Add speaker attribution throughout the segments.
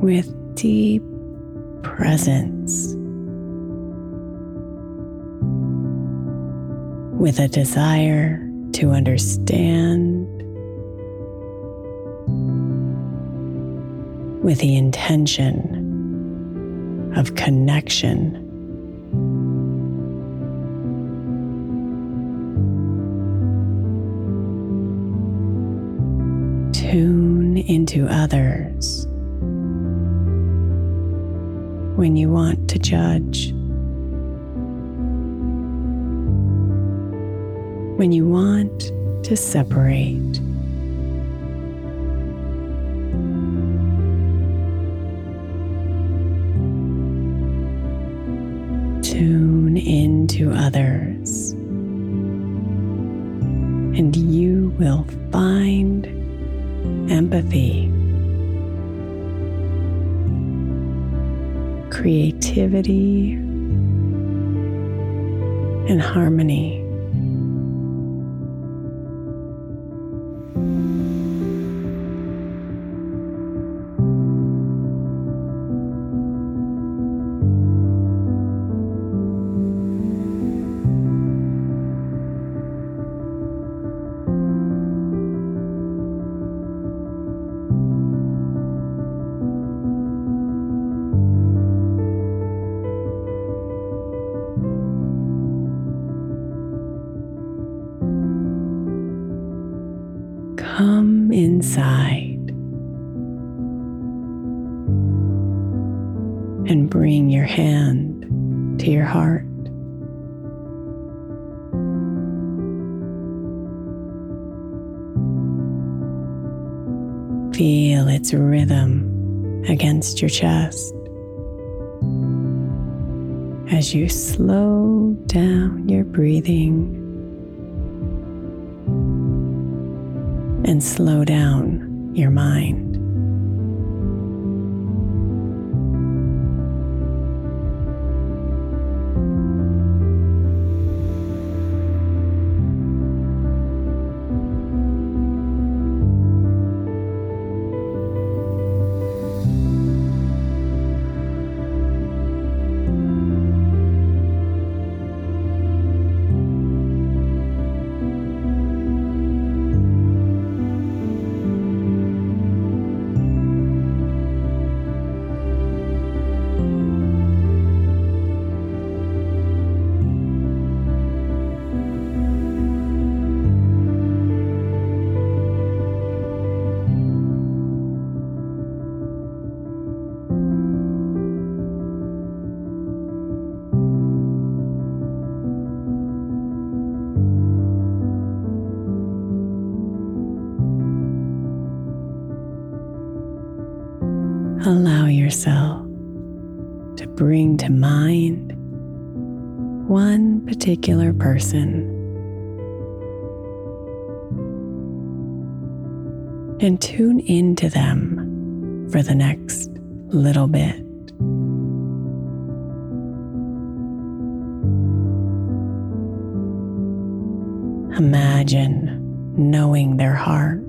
Speaker 1: with deep presence, with a desire to understand, with the intention of connection. Tune into others when you want to judge, when you want to separate. Tune into others, and you will find empathy. Creativity and harmony. come inside and bring your hand to your heart. Feel its rhythm against your chest as you slow down your breathing and slow down your mind. Yourself to bring to mind one particular person and tune into them for the next little bit. Imagine knowing their heart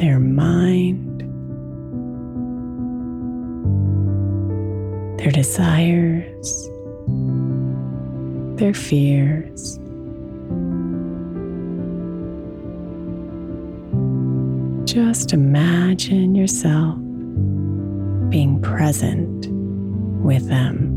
Speaker 1: their mind, their desires, their fears. Just imagine yourself being present with them.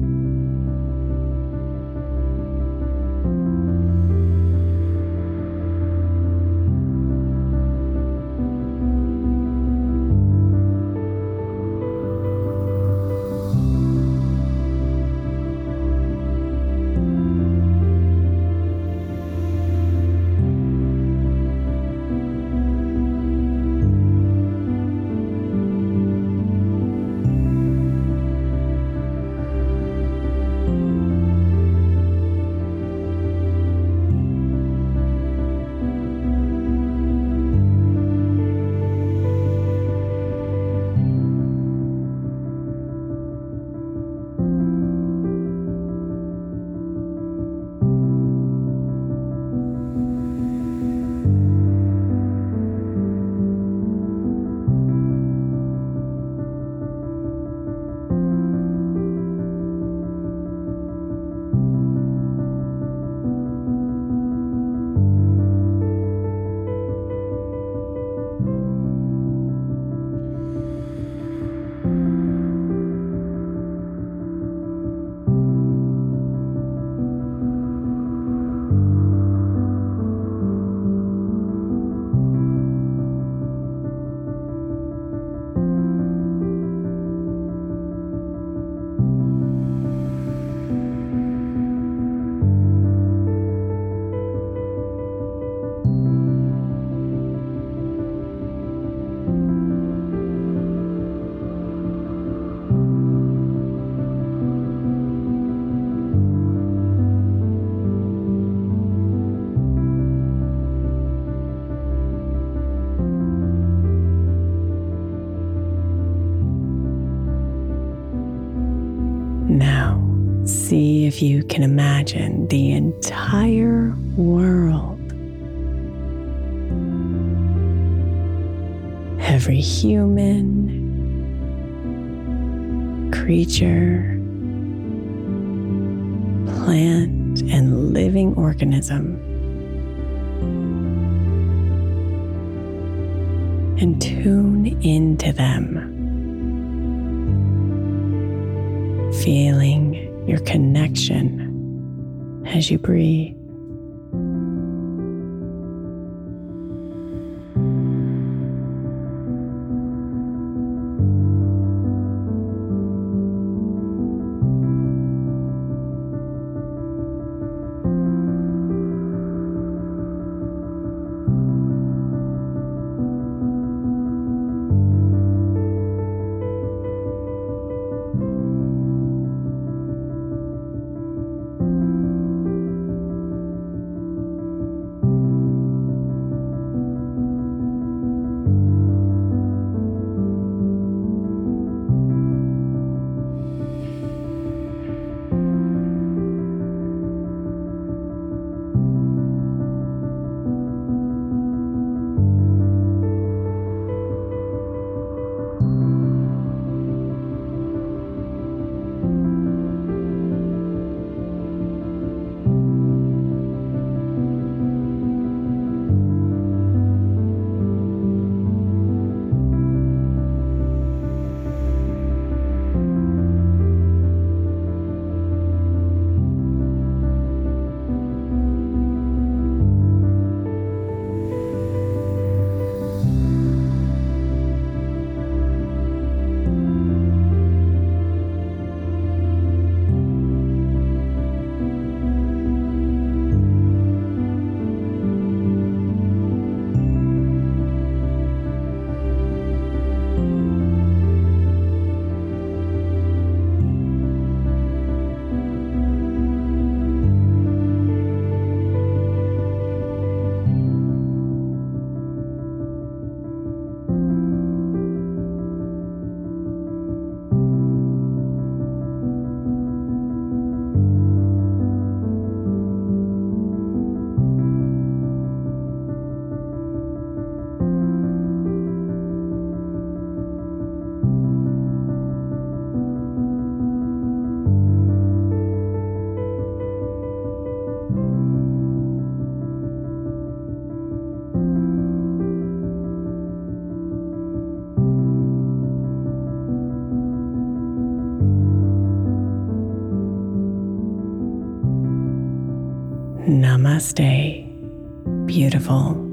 Speaker 1: If you can imagine the entire world. Every human, creature, plant, and living organism. And tune into them. feeling your connection as you breathe. Namaste. Beautiful.